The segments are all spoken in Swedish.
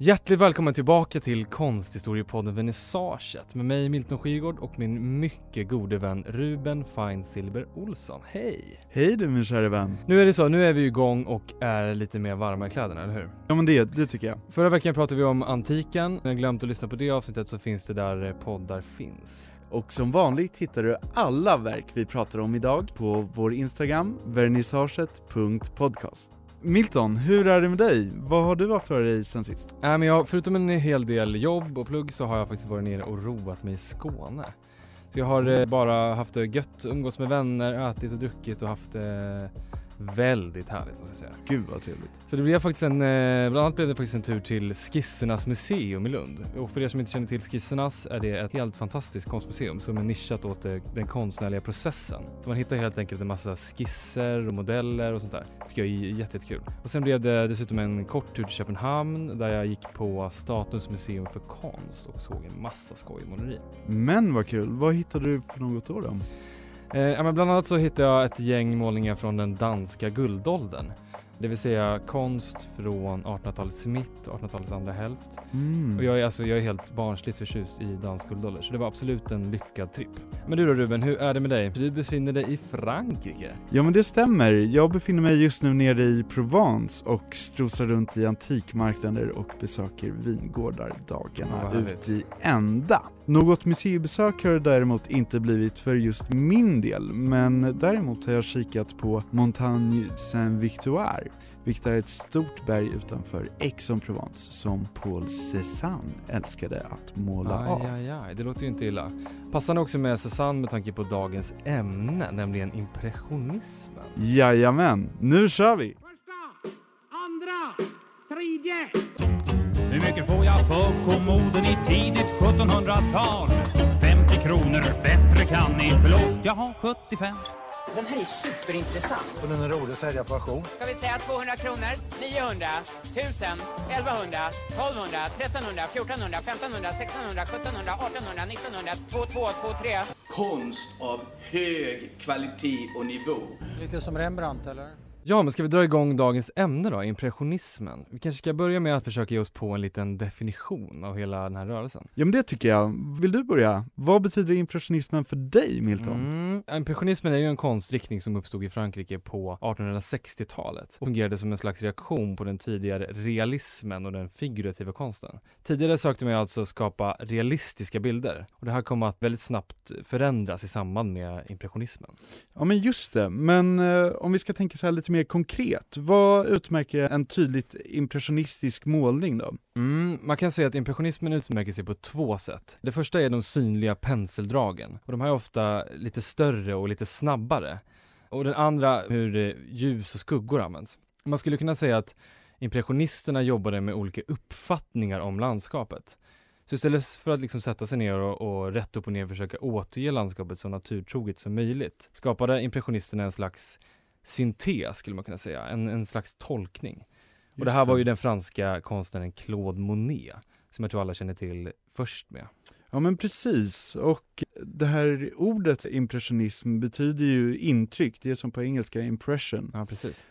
Hjärtligt välkommen tillbaka till konsthistoriepodden Vernissaget med mig Milton Skirgård och min mycket gode vän Ruben Fine Silver Olsson. Hej! Hej du min kära vän. Nu är det så, nu är vi igång och är lite mer varma i kläderna, eller hur? Ja men det, det tycker jag. Förra veckan pratade vi om antiken. Om har glömt att lyssna på det avsnittet så finns det där poddar finns. Och som vanligt hittar du alla verk vi pratar om idag på vår Instagram, vernissaget.podcast. Milton, hur är det med dig? Vad har du haft för dig sen sist? Äh, men jag, förutom en hel del jobb och plugg så har jag faktiskt varit nere och roat mig i Skåne. Så jag har eh, bara haft det gött, umgås med vänner, ätit och druckit och haft eh, väldigt härligt måste jag säga. Gud vad trevligt. Så det blev faktiskt en, eh, bland annat blev det faktiskt en tur till Skissernas museum i Lund. Och för er som inte känner till Skissernas är det ett helt fantastiskt konstmuseum som är nischat åt eh, den konstnärliga processen. Så man hittar helt enkelt en massa skisser och modeller och sånt där. Det tycker jag är jättekul. Och sen blev det dessutom en kort tur till Köpenhamn där jag gick på Statens museum för konst och såg en massa skojig måleri. Men vad kul, vad hittade du för något då? då? Eh, ja, men bland annat så hittade jag ett gäng målningar från den danska guldåldern. Det vill säga konst från 1800-talets mitt, 1800-talets andra hälft. Mm. Och jag är, alltså, jag är helt barnsligt förtjust i dansk guldålder, så det var absolut en lyckad tripp. Men du då Ruben, hur är det med dig? Du befinner dig i Frankrike. Ja men det stämmer, jag befinner mig just nu nere i Provence och strosar runt i antikmarknader och besöker vingårdar dagarna ut i ända. Något museibesök har det däremot inte blivit för just min del, men däremot har jag kikat på Montagne Saint-Victoire, vilket är ett stort berg utanför Aix-en-Provence som Paul Cézanne älskade att måla av. Aj, aj, aj, det låter ju inte illa. Passande också med Cézanne med tanke på dagens ämne, nämligen impressionismen. Jajamän, nu kör vi! andra, tredje. Hur mycket får jag för kommoden i tidigt 1700-tal? 50 kronor, bättre kan ni. Förlåt, jag har 75. Den här är superintressant. Och den är rolig att sälja på auktion. Ska vi säga 200 kronor? 900, 1000, 1100, 1200, 1300, 1400, 1500, 1600, 1700, 1800, 1900, 2223. konst av hög kvalitet och nivå. Lite som Rembrandt eller? Ja, men ska vi dra igång dagens ämne då, impressionismen? Vi kanske ska börja med att försöka ge oss på en liten definition av hela den här rörelsen. Ja men det tycker jag. Vill du börja? Vad betyder impressionismen för dig Milton? Mm. Impressionismen är ju en konstriktning som uppstod i Frankrike på 1860-talet och fungerade som en slags reaktion på den tidigare realismen och den figurativa konsten. Tidigare sökte man alltså skapa realistiska bilder och det här kom att väldigt snabbt förändras i samband med impressionismen. Ja men just det, men eh, om vi ska tänka så här lite mer konkret, vad utmärker en tydligt impressionistisk målning då? Mm, man kan säga att impressionismen utmärker sig på två sätt. Det första är de synliga penseldragen och de här är ofta lite större och lite snabbare. Och den andra hur ljus och skuggor används. Man skulle kunna säga att impressionisterna jobbade med olika uppfattningar om landskapet. Så istället för att liksom sätta sig ner och, och rätt upp och ner försöka återge landskapet så naturtroget som möjligt skapade impressionisterna en slags syntes skulle man kunna säga, en, en slags tolkning. och det här var ju den franska konstnären Claude Monet, som jag tror alla känner till först med. Ja men precis, och det här ordet impressionism betyder ju intryck, det är som på engelska impression. Ja, precis.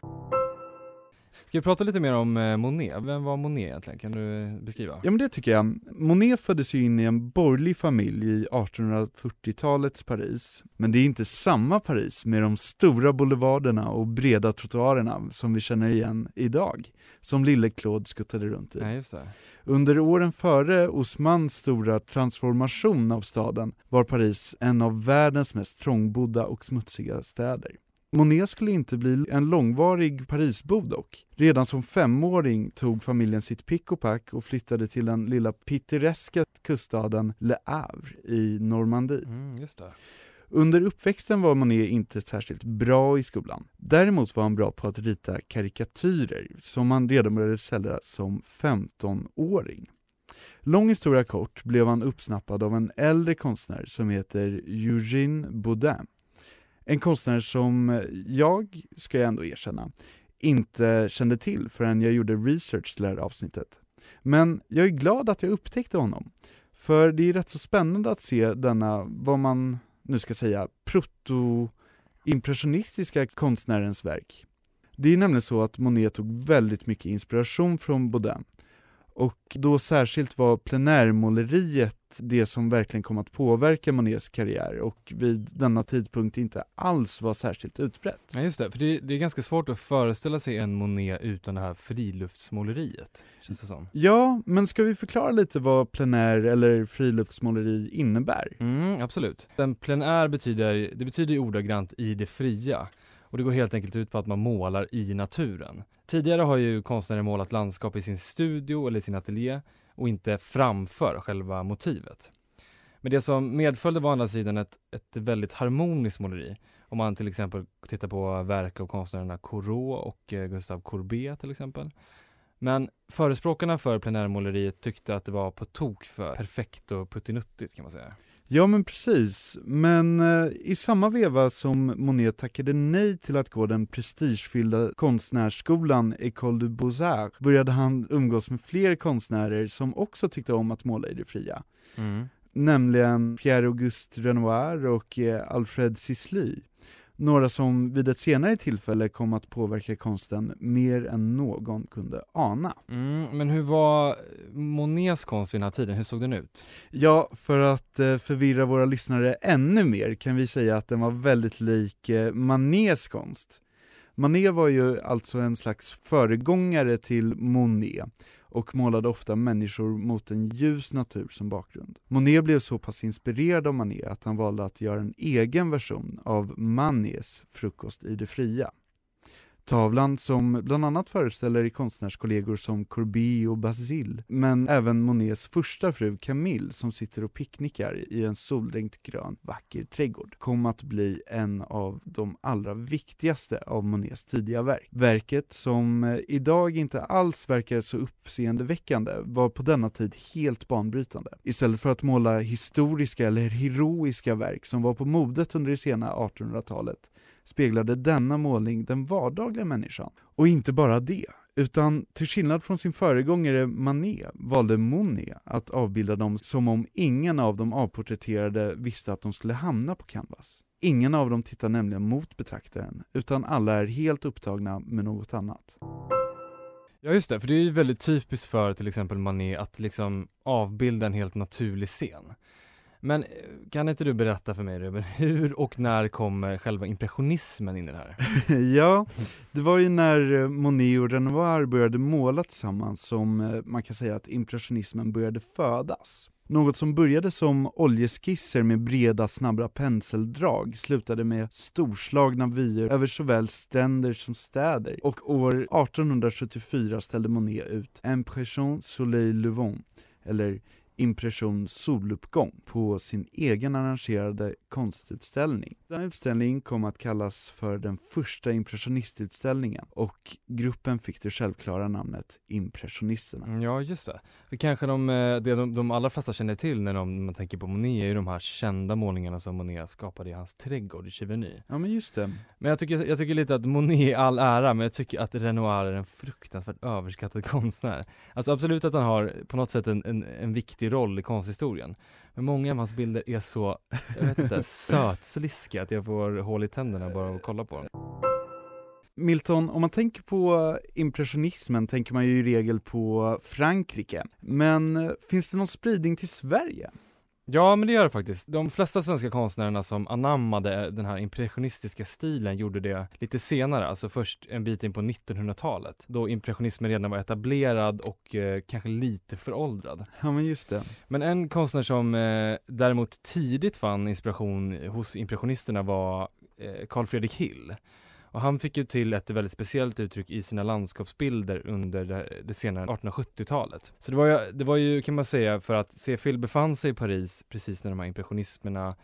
Ska vi prata lite mer om eh, Monet? Vem var Monet egentligen? Kan du eh, beskriva? Ja men det tycker jag. Monet föddes ju in i en borgerlig familj i 1840-talets Paris. Men det är inte samma Paris med de stora boulevarderna och breda trottoarerna som vi känner igen idag, som lille Claude skuttade runt i. Nej, just det. Under åren före Osmans stora transformation av staden var Paris en av världens mest trångbodda och smutsiga städer. Monet skulle inte bli en långvarig Parisbo dock. Redan som femåring tog familjen sitt pick och pack och flyttade till den lilla pittoreska kuststaden Le Havre i Normandie. Mm, just det. Under uppväxten var Monet inte särskilt bra i skolan. Däremot var han bra på att rita karikatyrer, som han redan började sälja som 15-åring. Lång historia kort blev han uppsnappad av en äldre konstnär som heter Eugène Baudin. En konstnär som jag, ska jag ändå erkänna, inte kände till förrän jag gjorde research till det här avsnittet. Men jag är glad att jag upptäckte honom, för det är rätt så spännande att se denna, vad man nu ska säga, proto-impressionistiska konstnärens verk. Det är nämligen så att Monet tog väldigt mycket inspiration från Baudin, och då särskilt var plenärmåleriet det som verkligen kom att påverka Monets karriär och vid denna tidpunkt inte alls var särskilt utbrett. Ja, just det. För det, det är ganska svårt att föreställa sig en Monet utan det här friluftsmåleriet, känns det som. Ja, men ska vi förklara lite vad plenär eller friluftsmåleri innebär? Mm, absolut. En plenär betyder, det betyder ordagrant i det fria. Och det går helt enkelt ut på att man målar i naturen. Tidigare har ju konstnärer målat landskap i sin studio eller sin ateljé och inte framför själva motivet. Men det som medföljde var å andra sidan ett, ett väldigt harmoniskt måleri. Om man till exempel tittar på verk av konstnärerna Corot och eh, Gustave Courbet till exempel. Men förespråkarna för plenärmåleriet tyckte att det var på tok för perfekt och puttinuttigt kan man säga. Ja men precis, men eh, i samma veva som Monet tackade nej till att gå den prestigefyllda konstnärsskolan École de Beaux-Arts började han umgås med fler konstnärer som också tyckte om att måla i det fria. Mm. Nämligen Pierre-Auguste Renoir och eh, Alfred Sisley. Några som vid ett senare tillfälle kom att påverka konsten mer än någon kunde ana. Mm, men hur var Monets konst vid den här tiden? Hur såg den ut? Ja, för att eh, förvirra våra lyssnare ännu mer kan vi säga att den var väldigt lik eh, Manets konst. Manet var ju alltså en slags föregångare till Monet och målade ofta människor mot en ljus natur som bakgrund. Monet blev så pass inspirerad av Manet att han valde att göra en egen version av Manets Frukost i det fria. Tavlan som bland annat föreställer konstnärskollegor som Courbet och Basile, men även Monets första fru Camille som sitter och picknickar i en soldränkt grön vacker trädgård, kom att bli en av de allra viktigaste av Monets tidiga verk. Verket, som eh, idag inte alls verkar så uppseendeväckande, var på denna tid helt banbrytande. Istället för att måla historiska eller heroiska verk som var på modet under det sena 1800-talet speglade denna målning den vardagliga människan. Och inte bara det, utan till skillnad från sin föregångare Manet valde Monet att avbilda dem som om ingen av de avporträtterade visste att de skulle hamna på canvas. Ingen av dem tittar nämligen mot betraktaren, utan alla är helt upptagna med något annat. Ja just det, för det är ju väldigt typiskt för till exempel Manet att liksom avbilda en helt naturlig scen. Men eh, kan inte du berätta för mig Ruben, hur och när kommer själva impressionismen in i det här? ja, det var ju när eh, Monet och Renoir började måla tillsammans som eh, man kan säga att impressionismen började födas. Något som började som oljeskisser med breda snabba penseldrag slutade med storslagna vyer över såväl stränder som städer och år 1874 ställde Monet ut Impression Soleil Levant, eller impression soluppgång på sin egen arrangerade konstutställning. Den utställningen kom att kallas för den första impressionistutställningen och gruppen fick det självklara namnet Impressionisterna. Mm, Ja just det. För kanske de, eh, det de, de allra flesta känner till när de, man tänker på Monet är ju de här kända målningarna som Monet skapade i hans trädgård i Giverny. Ja men just det. Men jag tycker, jag tycker lite att Monet är all ära, men jag tycker att Renoir är en fruktansvärt överskattad konstnär. Alltså absolut att han har på något sätt en, en, en viktig roll i konsthistorien. Men många av hans bilder är så, jag vet inte, sötsliskiga att jag får hål i tänderna bara av att kolla på dem. Milton, om man tänker på impressionismen tänker man ju i regel på Frankrike, men eh, finns det någon spridning till Sverige? Ja men det gör det faktiskt. De flesta svenska konstnärerna som anammade den här impressionistiska stilen gjorde det lite senare, alltså först en bit in på 1900-talet. Då impressionismen redan var etablerad och eh, kanske lite föråldrad. Ja men just det. Men en konstnär som eh, däremot tidigt fann inspiration hos impressionisterna var eh, Carl Fredrik Hill. Och han fick ju till ett väldigt speciellt uttryck i sina landskapsbilder under det, det senare 1870-talet. Så det var, ju, det var ju, kan man säga, för att C.Phil befann sig i Paris precis när de här impressionismerna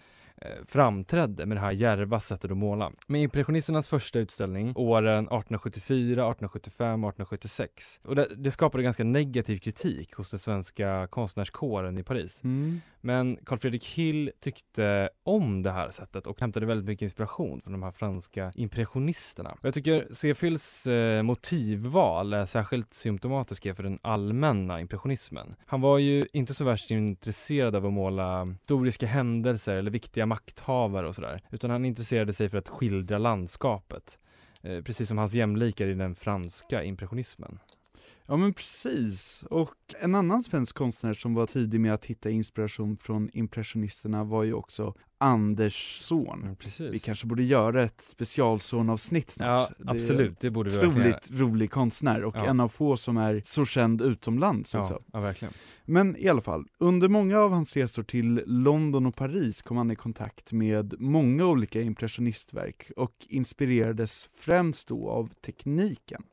framträdde med det här djärva sättet att måla. Med impressionisternas första utställning åren 1874, 1875, 1876 och det, det skapade ganska negativ kritik hos den svenska konstnärskåren i Paris. Mm. Men Carl Fredrik Hill tyckte om det här sättet och hämtade väldigt mycket inspiration från de här franska impressionisterna. Jag tycker C. Phils eh, motivval är särskilt symptomatiska för den allmänna impressionismen. Han var ju inte så värst intresserad av att måla historiska händelser eller viktiga makthavare och sådär, utan han intresserade sig för att skildra landskapet. Eh, precis som hans jämlikar i den franska impressionismen. Ja men precis, och en annan svensk konstnär som var tidig med att hitta inspiration från impressionisterna var ju också Anders. Precis. Vi kanske borde göra ett specialsonavsnitt snart. Ja, absolut, det borde vi Otroligt verkligen rolig konstnär och Ja. en av få som är så känd utomlands också. Ja, verkligen. Men i alla fall, under många av hans resor till London och Paris kom han i kontakt med många olika impressionistverk och inspirerades främst då av tekniken.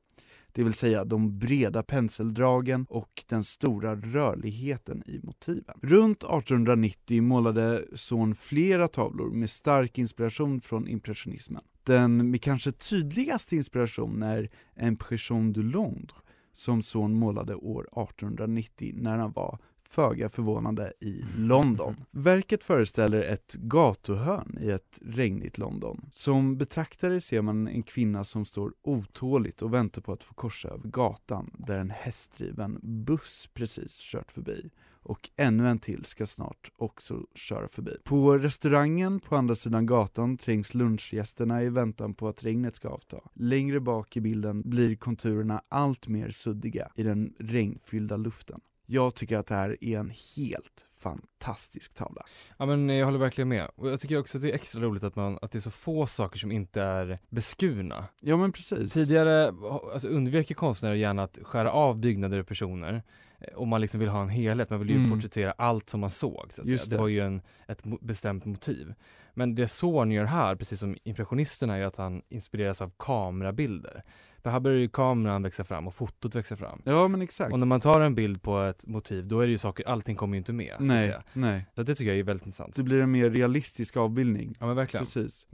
Det vill säga de breda penseldragen och den stora rörligheten i motiven. Runt 1890 målade Zorn flera tavlor med stark inspiration från impressionismen. Den med kanske tydligaste inspiration är Impression du Londres som Zorn målade år 1890 när han var föga förvånande i London. Verket föreställer ett gatuhörn i ett regnigt London. Som betraktare ser man en kvinna som står otåligt och väntar på att få korsa över gatan där en hästdriven buss precis kört förbi och ännu en till ska snart också köra förbi. På restaurangen på andra sidan gatan trängs lunchgästerna i väntan på att regnet ska avta. Längre bak i bilden blir konturerna allt mer suddiga i den regnfyllda luften. Jag tycker att det här är en helt fantastisk tavla. Ja men jag håller verkligen med. Och jag tycker också att det är extra roligt att man, att det är så få saker som inte är beskurna. Ja men precis. Tidigare alltså, undvek ju konstnärer gärna att skära av byggnader och personer. eh, Om man liksom vill ha en helhet, man vill ju Mm. porträttera allt som man såg. Så det det. var ju en, ett bestämt motiv. Men det Zorn gör här, precis som impressionisterna, är att han inspireras av kamerabilder. För här börjar ju kameran växa fram och fotot växa fram. Ja men exakt. Och när man tar en bild på ett motiv, då är det ju saker, allting kommer ju inte med. så Nej, säga. nej. Så det tycker jag är väldigt intressant. Det blir en mer realistisk avbildning. Ja men verkligen. Precis.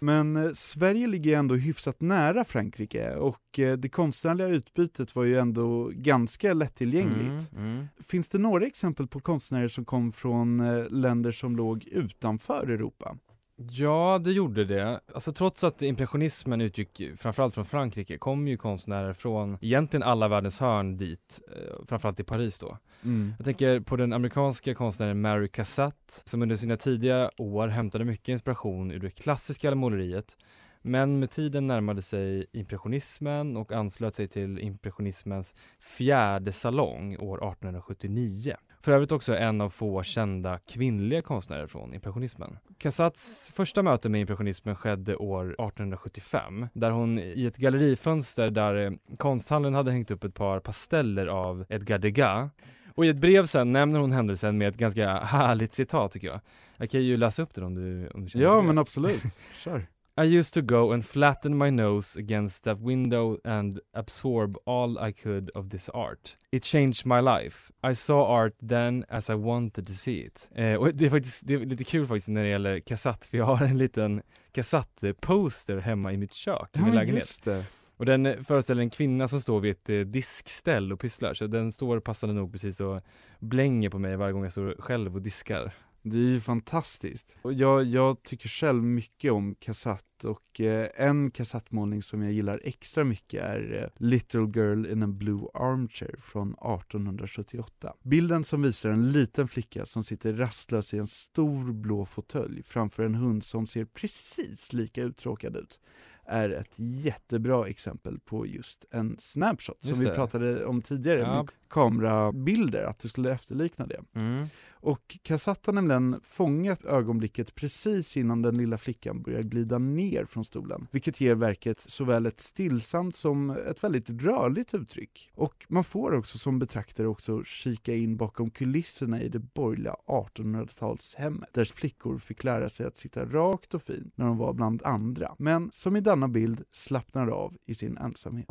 Men eh, Sverige ligger ju ändå hyfsat nära Frankrike och eh, det konstnärliga utbytet var ju ändå ganska lättillgängligt. Mm, mm. Finns det några exempel på konstnärer som kom från eh, länder som låg utanför Europa? Ja, det gjorde det. Alltså trots att impressionismen utgick framförallt från Frankrike kom ju konstnärer från egentligen alla världens hörn dit, eh, framförallt i Paris då. Mm. Jag tänker på den amerikanska konstnären Mary Cassatt som under sina tidiga år hämtade mycket inspiration ur det klassiska måleriet men med tiden närmade sig impressionismen och anslöt sig till impressionismens fjärde salong år 1879. För övrigt också en av få kända kvinnliga konstnärer från impressionismen. Cassatts första möte med impressionismen skedde år 1875 där hon i ett gallerifönster där eh, konsthallen hade hängt upp ett par pasteller av Edgar Degas och i ett brev sen nämner hon händelsen med ett ganska härligt citat tycker jag. Jag kan ju läsa upp det om du, om du känner Ja det. men absolut, kör. I used to go and flatten my nose against that window and absorb all I could of this art. It changed my life. I saw art then as I wanted to see it. Eh, och det är faktiskt det är lite kul faktiskt när det gäller kassett, för jag har en liten kassettposter hemma i mitt kök, i Ja min lägenhet. just det. Och den eh, föreställer en kvinna som står vid ett eh, diskställ och pysslar, så den står passande nog precis och blänger på mig varje gång jag står själv och diskar. Det är ju fantastiskt. Och jag, jag tycker själv mycket om kassatt och eh, en kassattmålning som jag gillar extra mycket är eh, Little Girl in a Blue Armchair från 1878. Bilden som visar en liten flicka som sitter rastlös i en stor blå fåtölj framför en hund som ser precis lika uttråkad ut är ett jättebra exempel på just en snapshot som Just vi det. pratade om tidigare, Ja. med kamerabilder, att det skulle efterlikna det. Mm. Och Cassatt har nämligen fångat ögonblicket precis innan den lilla flickan börjar glida ner från stolen, vilket ger verket såväl ett stillsamt som ett väldigt rörligt uttryck. Och man får också som betraktare också kika in bakom kulisserna i det borgerliga 1800-talshemmet, där flickor fick lära sig att sitta rakt och fint när de var bland andra, men som i denna bild slappnar av i sin ensamhet.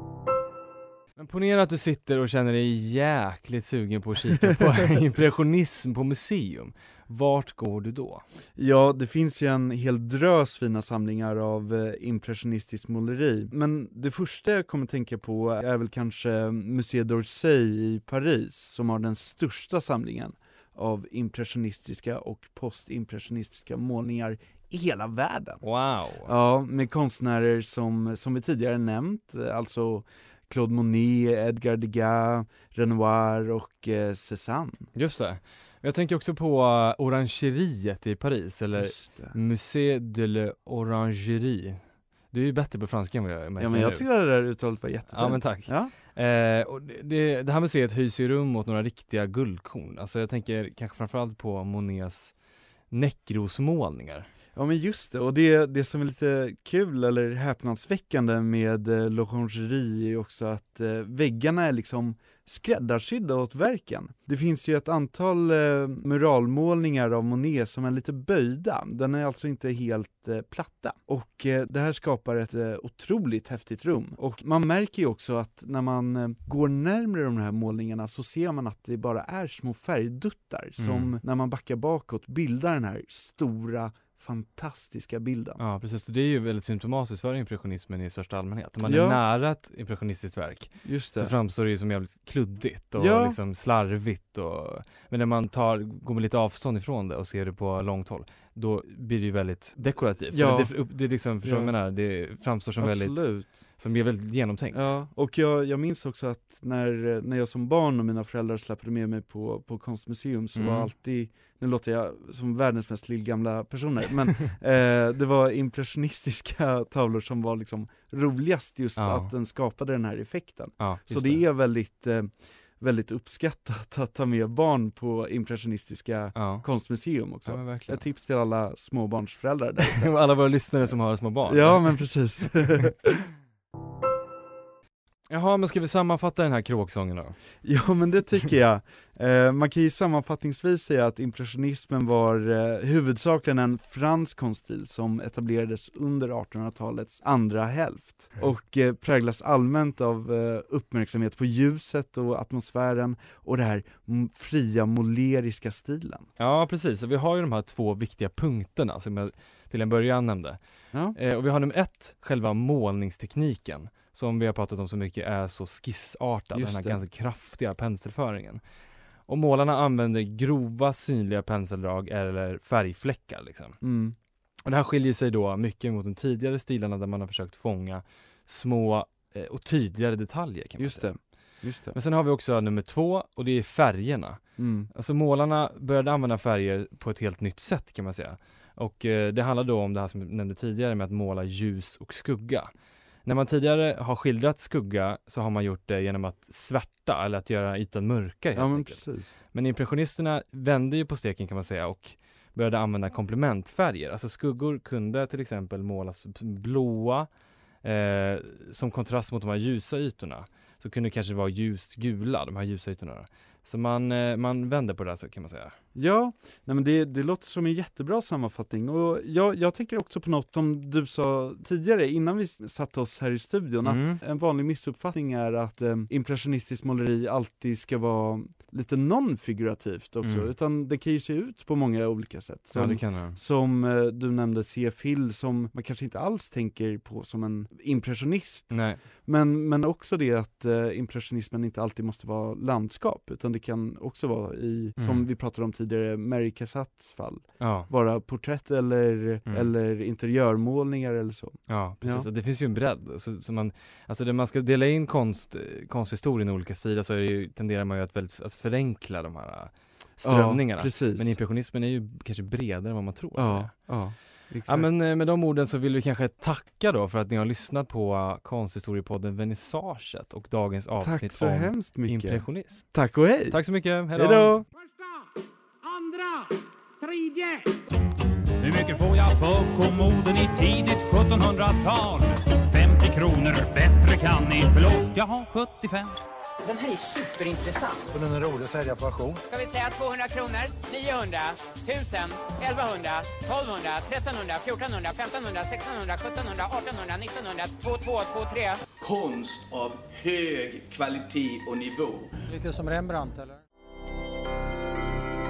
Men ponera att du sitter och känner dig jäkligt sugen på att kika på impressionism på museum. Vart går du då? Ja, det finns ju en hel drös fina samlingar av eh, impressionistiskt måleri, men det första jag kommer tänka på är väl kanske Musée d'Orsay i Paris, som har den största samlingen av impressionistiska och postimpressionistiska målningar i hela världen. Wow! Ja, med konstnärer som, som vi tidigare nämnt, eh, alltså Claude Monet, Edgar Degas, Renoir och eh, Cézanne. Just det. Jag tänker också på uh, Orangeriet i Paris, eller. Musée de l'Orangerie. Du är ju bättre på franska än vad jag märker Ja men jag nu. tycker det där uttalet var jättefint. Ja men tack. Ja. Eh, och det- det, här museet hyser ju rum åt några riktiga guldkorn. Alltså jag tänker kanske framförallt på Monets Näckrosmålningar. Ja men just det, och det, det som är lite kul eller häpnadsväckande med eh, L'Orangerie är också att eh, väggarna är liksom skräddarsydda åt verken. Det finns ju ett antal eh, muralmålningar av Monet som är lite böjda, den är alltså inte helt eh, platta. Och eh, det här skapar ett eh, otroligt häftigt rum. Och man märker ju också att när man eh, går närmare de här målningarna så ser man att det bara är små färgduttar som Mm. när man backar bakåt bildar den här stora fantastiska bilden. Ja precis, det är ju väldigt symptomatiskt för impressionismen i största allmänhet. Om man Ja. är nära ett impressionistiskt verk Just så det. framstår det ju som jävligt kluddigt och Ja. liksom slarvigt och Men när man tar, går med lite avstånd ifrån det och ser det på långt håll Då blir det ju väldigt dekorativt. Ja. Det, det, det är liksom, förstår Ja. menar? Det framstår som väldigt, Absolut. som är väldigt genomtänkt. Ja, och jag, jag minns också att när, när jag som barn och mina föräldrar släppte med mig på, på konstmuseum så Mm. var alltid, nu låter jag som världens mest lillgamla personer, men eh, det var impressionistiska tavlor som var liksom roligast just Ja. att den skapade den här effekten. Ja, Så just det, är väldigt, eh, väldigt uppskattat att ta med barn på impressionistiska Ja. konstmuseum också. Ja. Ett tips till alla småbarnsföräldrar där. Alla våra lyssnare som har små barn. Ja men precis. Jaha, men ska vi sammanfatta den här kråksången då? Ja men det tycker jag. Eh, man kan ju sammanfattningsvis säga att impressionismen var eh, huvudsakligen en fransk konststil som etablerades under 1800-talets andra hälft och eh, präglas allmänt av eh, uppmärksamhet på ljuset och atmosfären och det här fria måleriska stilen. Ja precis, vi har ju de här två viktiga punkterna som jag till en början nämnde. Ja. Eh, och vi har nummer ett, själva målningstekniken som vi har pratat om så mycket är så skissartad, Just den här det. ganska kraftiga penselföringen. Och målarna använder grova synliga penseldrag eller färgfläckar liksom. Mm. Och det här skiljer sig då mycket mot de tidigare stilarna där man har försökt fånga små eh, och tydligare detaljer kan man Just säga. det. Just det. Men sen har vi också nummer två och det är färgerna. Mm. Alltså målarna började använda färger på ett helt nytt sätt kan man säga. Och eh, det handlar då om det här som jag nämnde tidigare med att måla ljus och skugga. När man tidigare har skildrat skugga så har man gjort det genom att svärta eller att göra ytan mörkare helt Ja men enkelt. precis. Men impressionisterna vände ju på steken kan man säga och började använda komplementfärger. Alltså skuggor kunde till exempel målas blåa eh, som kontrast mot de här ljusa ytorna. Så kunde det kanske vara ljust gula, de här ljusa ytorna. Så man, eh, man vände på det så kan man säga. Ja, nej men det, det låter som en jättebra sammanfattning och jag, jag tänker också på något som du sa tidigare innan vi satte oss här i studion Mm. att en vanlig missuppfattning är att eh, impressionistiskt måleri alltid ska vara lite non-figurativt också Mm. utan det kan ju se ut på många olika sätt. Ja, Som, det kan det. som eh, du nämnde C.F. Hill som man kanske inte alls tänker på som en impressionist Nej. men, men också det att eh, impressionismen inte alltid måste vara landskap, utan det kan också vara i, som Mm. vi pratade om tidigare, Mary Cassattes fall, Ja, vara porträtt eller, Mm. eller interiörmålningar eller så. ja precis. Ja. Och Det finns ju en bredd. Så, så man, alltså när man ska dela in konst, konsthistorien i olika stilar så ju, tenderar man ju att väldigt, att förenkla de här eh, strömningarna. Ja. Men impressionismen är ju kanske bredare än vad man tror. ja, ja. Exakt. Ja men eh, med de orden så vill vi kanske tacka då för att ni har lyssnat på uh, konsthistoriepodden Vernissaget och dagens avsnitt Tack så om hemskt mycket. impressionism. Tack och hej! Tack så mycket, Hej då! Andra, tredje. Hur mycket får jag för kommoden i tidigt 1700-tal? 50 kronor, bättre kan ni. Förlåt, jag har 75. Den här är superintressant. Och den är rolig att sälja på auktion. Ska vi säga 200 kronor, 900, 1000, 1100, 1200, 1300, 1400, 1500, 1600, 1700, 1800, 1900, 2223. Konst av hög kvalitet och nivå. Lite som Rembrandt eller?